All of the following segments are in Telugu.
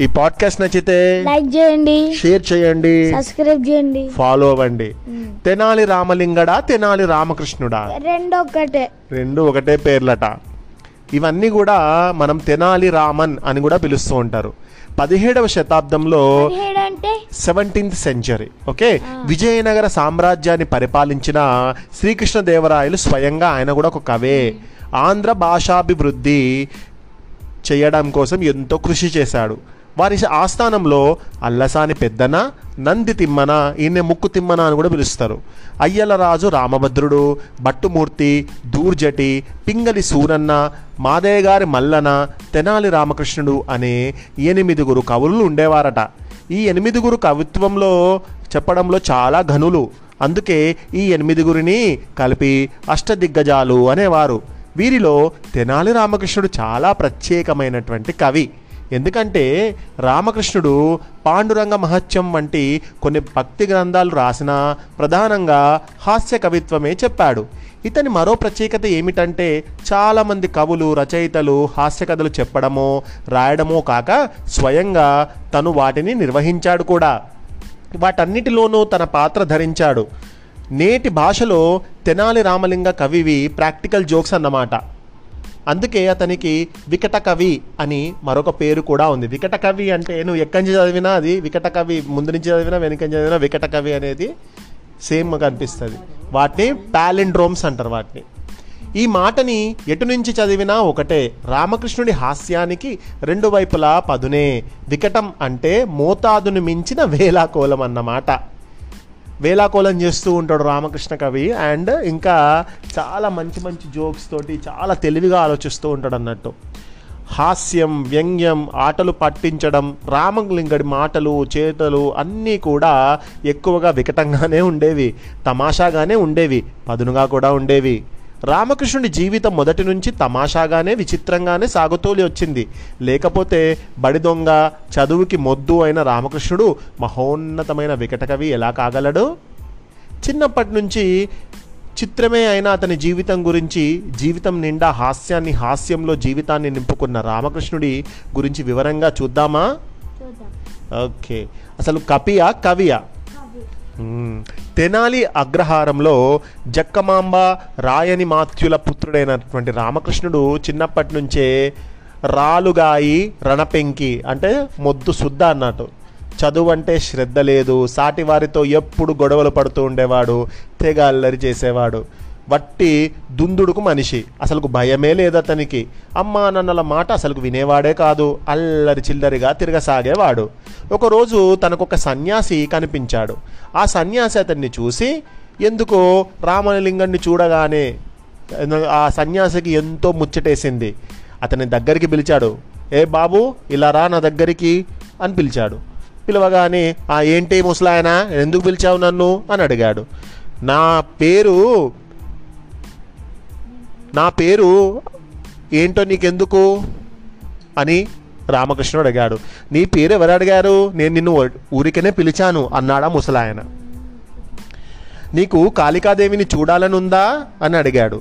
ఈ పాడ్కాస్ట్ నచ్చితే లైక్ చేయండి. షేర్ చేయండి. సబ్స్క్రైబ్ చేయండి. ఫాలో అవ్వండి. తెనాలి రామలింగడా తెనాలి రామకృష్ణుడా? రెండు ఒక్కటే రెండు ఒకటే పేర్లట. ఇవన్నీ కూడా మనం తెనాలి రామన్ అని కూడా పిలుస్తూ ఉంటారు. పదిహేడవ శతాబ్దంలో సెవెంటీన్త్ సెంచరీ ఓకే? విజయనగర సామ్రాజ్యాన్ని పరిపాలించిన శ్రీకృష్ణదేవరాయలు స్వయంగా ఆయన కూడా ఒక కవే. ఆంధ్ర భాషాభివృద్ధి చేయడం కోసం ఎంతో కృషి చేశాడు. వారి ఆస్థానంలో అల్లసాని పెద్దన నంది తిమ్మన ఈయన ముక్కు తిమ్మన అని కూడా పిలుస్తారు. అయ్యలరాజు రామభద్రుడు భట్టుమూర్తి దూర్జటి పింగలి సూరన్న మాదయ్య గారి మల్లన తెనాలి రామకృష్ణుడు అనే ఎనిమిదిగురు కవులు ఉండేవారట. ఈ ఎనిమిదిగురు కవిత్వంలో చెప్పడంలో చాలా ఘనులు. అందుకే ఈ ఎనిమిదిగురిని కలిపి అష్టదిగ్గజాలు అనేవారు. వీరిలో తెనాలి రామకృష్ణుడు చాలా ప్రత్యేకమైనటువంటి కవి. ఎందుకంటే రామకృష్ణుడు పాండురంగ మహత్యం వంటి కొన్ని భక్తి గ్రంథాలు రాసిన ప్రధానంగా హాస్య కవిత్వమే చెప్పాడు. ఇతని మరో ప్రత్యేకత ఏమిటంటే చాలామంది కవులు రచయితలు హాస్య కథలు చెప్పడమో రాయడమో కాక స్వయంగా తను వాటిని నిర్వహించాడు కూడా. వాటన్నిటిలోనూ తన పాత్ర ధరించాడు. నేటి భాషలో తెనాలి రామలింగ కవివి ప్రాక్టికల్ జోక్స్ అన్నమాట. అందుకే అతనికి వికట కవి అని మరొక పేరు కూడా ఉంది. వికట కవి అంటే నువ్వు ఎక్కడి నుంచి చదివినా అది వికట కవి ముందు నుంచి చదివినా వెనుక నుంచి చదివినా వికట కవి అనేది సేమ్ కనిపిస్తుంది వాటిని ప్యాలెండ్రోమ్స్ అంటారు వాటిని. ఈ మాటని ఎటు నుంచి చదివినా ఒకటే రామకృష్ణుడి హాస్యానికి రెండు వైపులా పదునే. వికటం అంటే మోతాదును మించిన వేలాకోలం అన్నమాట. వేలాకోలం చేస్తూ ఉంటాడు రామకృష్ణ కవి. అండ్ ఇంకా చాలా మంచి మంచి జోక్స్ తోటి చాలా తెలివిగా ఆలోచిస్తూ ఉంటాడు అన్నట్టు. హాస్యం వ్యంగ్యం ఆటలు పట్టించడం రామలింగడి మాటలు చేతలు అన్నీ కూడా ఎక్కువగా వికటంగానే ఉండేవి తమాషాగానే ఉండేవి పదునుగా కూడా ఉండేవి. రామకృష్ణుడి జీవితం మొదటి నుంచి తమాషాగానే విచిత్రంగానే సాగుతూలి వచ్చింది. లేకపోతే బడి దొంగ చదువుకి మొద్దు అయిన రామకృష్ణుడు మహోన్నతమైన వికటకవి ఎలా కాగలడు? చిన్నప్పటి నుంచి చిత్రమే అయిన అతని జీవితం గురించి జీవితం నిండా హాస్యాన్ని హాస్యంలో జీవితాన్ని నింపుకున్న రామకృష్ణుడి గురించి వివరంగా చూద్దామా? ఓకే. అసలు కపియా కవియా. తెనాలి అగ్రహారంలో జక్కమాంబ రాయని మాత్యుల పుత్రుడైనటువంటి రామకృష్ణుడు చిన్నప్పటి నుంచే రాలుగాయి రణపెంకి అంటే మొద్దు శుద్ధ అన్నట్టు. చదువు అంటే శ్రద్ధ లేదు సాటి వారితో ఎప్పుడు గొడవలు పడుతూ ఉండేవాడు తెగ అల్లరి చేసేవాడు. వట్టి దుందుడుకు మనిషి. అసలుకు భయమే లేదు అతనికి. అమ్మా నన్నల మాట అసలుకు వినేవాడే కాదు. అల్లరి చిల్లరిగా తిరగసాగేవాడు. ఒకరోజు తనకొక సన్యాసి కనిపించాడు. ఆ సన్యాసి అతన్ని చూసి ఎందుకో రామలింగాన్ని చూడగానే ఆ సన్యాసికి ఎంతో ముచ్చటేసింది. అతని దగ్గరికి పిలిచాడు. ఏ బాబు ఇలా రా నా దగ్గరికి అని పిలిచాడు. పిలవగానే ఆ ఏంటి ముసలాయన? ఎందుకు పిలిచావు నన్ను? అని అడిగాడు. నా పేరు నా పేరు ఏంటో నీకెందుకు? అని రామకృష్ణుడు అడిగాడు. నీ పేరు ఎవరు అడిగారు? నేను నిన్ను ఊరికనే పిలిచాను అన్నాడా ముసలాయన. నీకు కాళికాదేవిని చూడాలనుందా? అని అడిగాడు.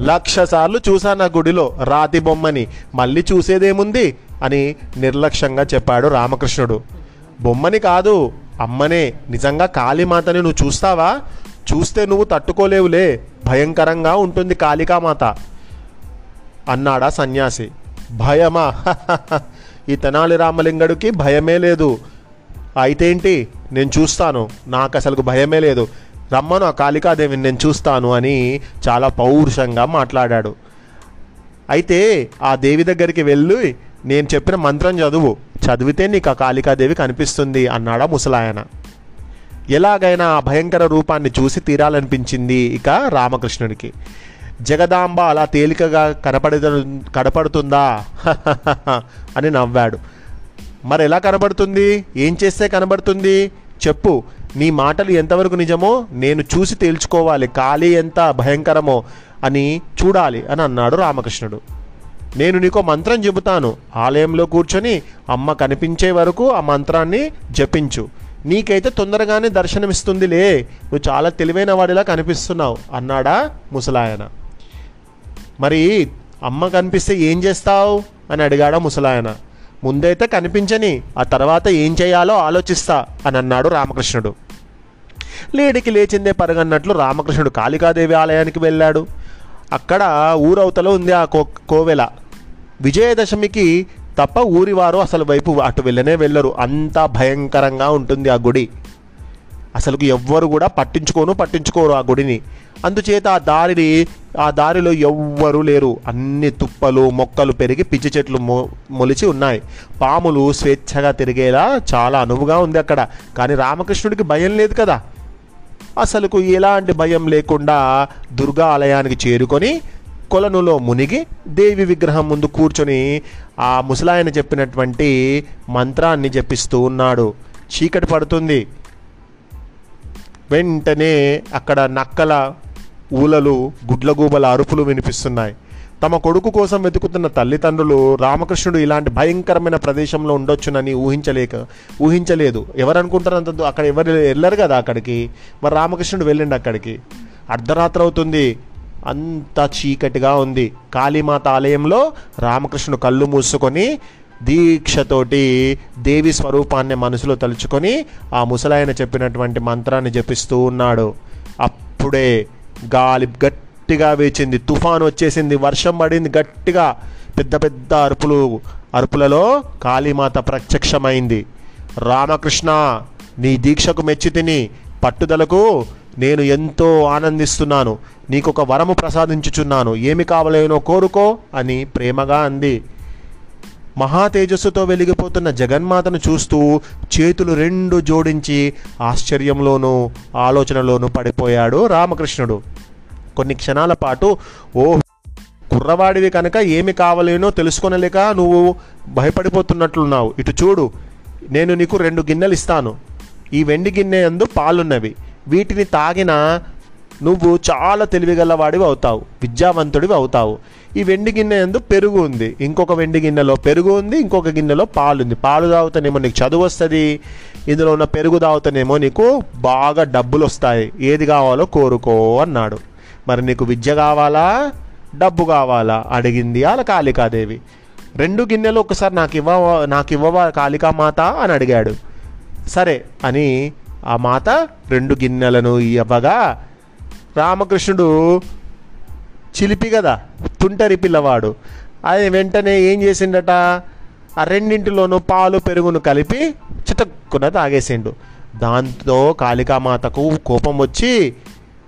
లక్షసార్లు చూశాను చూసా నా గుడిలో రాతి బొమ్మని. మళ్ళీ చూసేదేముంది? అని నిర్లక్ష్యంగా చెప్పాడు రామకృష్ణుడు. బొమ్మని కాదు అమ్మనే. నిజంగా కాళీమాతని నువ్వు చూస్తావా? చూస్తే నువ్వు తట్టుకోలేవులే. భయంకరంగా ఉంటుంది కాళికామాత. అన్నాడా సన్యాసి. భయమా? ఈ తెనాలి రామలింగడికి భయమే లేదు. అయితే ఏంటి నేను చూస్తాను. నాకు అసలు భయమే లేదు. రమ్మను ఆ కాళికాదేవిని నేను చూస్తాను అని చాలా పౌరుషంగా మాట్లాడాడు. అయితే ఆ దేవి దగ్గరికి వెళ్ళి నేను చెప్పిన మంత్రం చదువు. చదివితే నీకు ఆ కాళికాదేవి కనిపిస్తుంది అన్నాడా ముసలాయన. ఎలాగైనా ఆ భయంకర రూపాన్ని చూసి తీరాలనిపించింది ఇక రామకృష్ణుడికి జగదాంబ అలా తేలికగా కనపడ కనపడుతుందా? అని నవ్వాడు. మరి ఎలా కనబడుతుంది? ఏం చేస్తే కనబడుతుంది? చెప్పు నీ మాటలు ఎంతవరకు నిజమో నేను చూసి తేల్చుకోవాలి. ఖాళీ ఎంత భయంకరమో అని చూడాలి అని అన్నాడు రామకృష్ణుడు. నేను నీకో మంత్రం చెబుతాను. ఆలయంలో కూర్చొని అమ్మ కనిపించే వరకు ఆ మంత్రాన్ని జపించు. నీకైతే తొందరగానే దర్శనమిస్తుందిలే. నువ్వు చాలా తెలివైన వాడిలా కనిపిస్తున్నావు అన్నాడా ముసలాయన. మరి అమ్మ కనిపిస్తే ఏం చేస్తావు? అని అడిగాడా ముసలాయన. ముందైతే కనిపించని ఆ తర్వాత ఏం చేయాలో ఆలోచిస్తా అని అన్నాడు రామకృష్ణుడు. లేడికి లేచిందే పరగన్నట్లు రామకృష్ణుడు కాళికాదేవి ఆలయానికి వెళ్ళాడు. అక్కడ ఊరవతల ఉంది ఆ కో కోవెల. విజయదశమికి తప్ప ఊరివారు అసలు వైపు అటు వెళ్ళనే వెళ్ళరు. అంత భయంకరంగా ఉంటుంది ఆ గుడి. అసలు ఎవ్వరు కూడా పట్టించుకోను పట్టించుకోరు ఆ గుడిని. అందుచేత ఆ దారిని ఆ దారిలో ఎవ్వరూ లేరు. అన్ని తుప్పలు మొక్కలు పెరిగి పిచ్చి చెట్లు మొ మొలిచి ఉన్నాయి. పాములు స్వేచ్ఛగా తిరిగేలా చాలా అనువుగా ఉంది అక్కడ. కానీ రామకృష్ణుడికి భయం లేదు కదా. అసలుకు ఎలాంటి భయం లేకుండా దుర్గా ఆలయానికి చేరుకొని కొలనులో మునిగి దేవి విగ్రహం ముందు కూర్చొని ఆ ముసలాయన చెప్పినటువంటి మంత్రాన్ని జపిస్తూ ఉన్నాడు. చీకటి పడుతుంది. వెంటనే అక్కడ నక్కల ఊలలు గుడ్లగూబల అరుపులు వినిపిస్తున్నాయి. తమ కొడుకు కోసం వెతుకుతున్న తల్లిదండ్రులు రామకృష్ణుడు ఇలాంటి భయంకరమైన ప్రదేశంలో ఉండొచ్చునని ఊహించలేక ఊహించలేదు. ఎవరనుకుంటారంత అక్కడ ఎవరు వెళ్ళరు కదా అక్కడికి? మరి రామకృష్ణుడు వెళ్ళండి అక్కడికి. అర్ధరాత్రి అవుతుంది. అంత చీకటిగా ఉంది. కాళీమాత ఆలయంలో రామకృష్ణుడు కళ్ళు మూసుకొని దీక్షతోటి దేవి స్వరూపాన్ని మనసులో తలుచుకొని ఆ ముసలాయన చెప్పినటువంటి మంత్రాన్ని జపిస్తూ ఉన్నాడు. అప్పుడే గాలి గట్టిగా వేచింది. తుఫాన్ వచ్చేసింది. వర్షం పడింది గట్టిగా. పెద్ద పెద్ద అరుపులు అరుపులలో కాళీమాత ప్రత్యక్షమైంది. రామకృష్ణ నీ దీక్షకు మెచ్చి తిని పట్టుదలకు నేను ఎంతో ఆనందిస్తున్నాను. నీకు ఒక వరము ప్రసాదించుచున్నాను. ఏమి కావలేనో కోరుకో అని ప్రేమగా అంది. మహా తేజస్సుతో వెలిగిపోతున్న జగన్మాతను చూస్తూ చేతులు రెండు జోడించి ఆశ్చర్యంలోనూ ఆలోచనలోనూ పడిపోయాడు రామకృష్ణుడు. కొన్ని క్షణాల పాటు ఓ కుర్రవాడివి కనుక ఏమి కావలేనో తెలుసుకొనలేక నువ్వు భయపడిపోతున్నట్లున్నావు. ఇటు చూడు నేను నీకు రెండు గిన్నెలు ఇస్తాను. ఈ వెండి గిన్నె అందు పాలున్నవి. వీటిని తాగిన నువ్వు చాలా తెలివిగలవాడివి అవుతావు విద్యావంతుడివి అవుతావు. ఈ వెండి గిన్నె ఎందు పెరుగు ఉంది. ఇంకొక వెండి గిన్నెలో పెరుగు ఉంది ఇంకొక గిన్నెలో పాలు ఉంది పాలు తాగుతానేమో నీకు చదువు వస్తుంది ఇందులో ఉన్న పెరుగు తాగుతానేమో నీకు బాగా డబ్బులు వస్తాయి ఏది కావాలో కోరుకో అన్నాడు. మరి నీకు విద్య కావాలా? డబ్బు కావాలా? అడిగింది అలా కాళికాదేవి. రెండు గిన్నెలు ఒకసారి నాకు ఇవ్వ నాకు ఇవ్వవా కాళికామాత అని అడిగాడు. సరే అని ఆ మాత రెండు గిన్నెలను ఇవ్వగా రామకృష్ణుడు చిలిపి కదా తుంటరి పిల్లవాడు. అది వెంటనే ఏం చేసిండట? ఆ రెండింటిలోనూ పాలు పెరుగును కలిపి చితక్కున తాగేసిండు. దాంతో కాళికామాతకు కోపం వచ్చి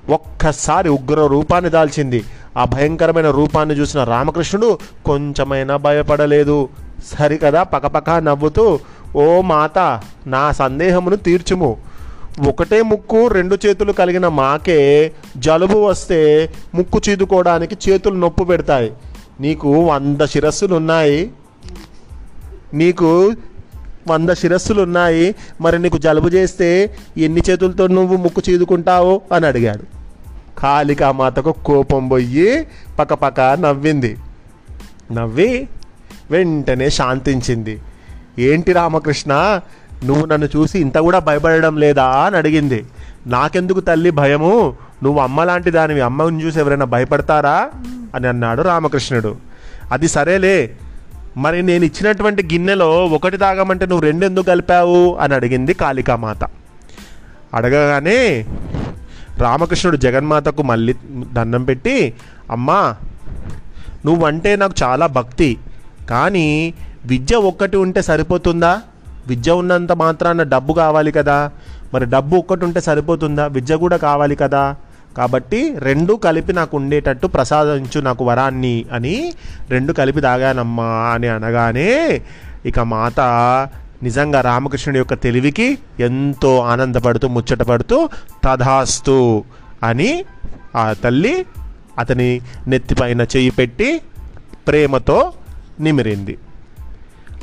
ఒక్కసారి ఉగ్ర రూపాన్ని దాల్చింది. ఆ భయంకరమైన రూపాన్ని చూసిన రామకృష్ణుడు కొంచెమైనా భయపడలేదు. సరికదా పకపక నవ్వుతూ ఓ మాత నా సందేహమును తీర్చుము. ఒకటే ముక్కు రెండు చేతులు కలిగిన మాకే జలుబు వస్తే ముక్కు చీదుకోవడానికి చేతులు నొప్పు పెడతాయి. నీకు వంద శిరస్సులు ఉన్నాయి నీకు వంద శిరస్సులు ఉన్నాయి మరి నీకు జలుబు చేస్తే ఎన్ని చేతులతో నువ్వు ముక్కు చీదుకుంటావు అని అడిగాడు. కాళికామాతకు కోపం పోయి పక్కపక్క నవ్వింది. నవ్వి వెంటనే శాంతించింది. ఏంటి రామకృష్ణ? నువ్వు నన్ను చూసి ఇంత కూడా భయపడడం లేదా అని అడిగింది. నాకెందుకు తల్లి భయము? నువ్వు అమ్మ లాంటి దానివి. అమ్మని చూసి ఎవరైనా భయపడతారా? అని అన్నాడు రామకృష్ణుడు. అది సరేలే. మరి నేను ఇచ్చినటువంటి గిన్నెలో ఒకటి తాగమంటే నువ్వు రెండెందుకు కలిపావు? అని అడిగింది కాళికామాత. అడగగానే రామకృష్ణుడు జగన్మాతకు మళ్ళీ దండం పెట్టి అమ్మా నువ్వంటే నాకు చాలా భక్తి. కానీ విద్య ఒక్కటి ఉంటే సరిపోతుందా? విద్య ఉన్నంత మాత్రాన డబ్బు కావాలి కదా. మరి డబ్బు ఒక్కటి ఉంటే సరిపోతుందా? విద్య కూడా కావాలి కదా. కాబట్టి రెండు కలిపి నాకు ఉండేటట్టు ప్రసాదించు నాకు వరాన్ని అని రెండు కలిపి తాగానమ్మా అని అనగానే ఇక మాత నిజంగా రామకృష్ణుడి యొక్క తెలివికి ఎంతో ఆనందపడుతూ ముచ్చటపడుతూ తధాస్తు అని ఆ తల్లి అతని నెత్తిపైన చేయి పెట్టి ప్రేమతో నిమిరింది.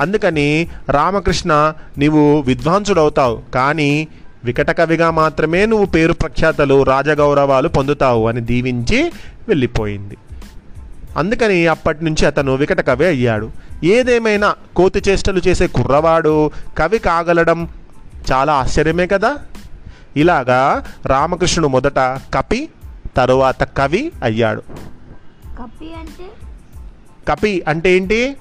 అందుకని రామకృష్ణ నీవు విద్వాంసుడవుతావు కానీ వికట కవిగా మాత్రమే నువ్వు పేరు ప్రఖ్యాతలు రాజగౌరవాలు పొందుతావు అని దీవించి వెళ్ళిపోయింది. అందుకని అప్పటి నుంచి అతను వికట కవి అయ్యాడు. ఏదేమైనా కోతి చేష్టలు చేసే కుర్రవాడు కవి కాగలడం చాలా ఆశ్చర్యమే కదా? ఇలాగా రామకృష్ణుడు మొదట కపి తరువాత కవి అయ్యాడు. కపి అంటే? ఏంటి?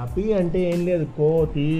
కపి అంటే ఏం లేదు కోతి.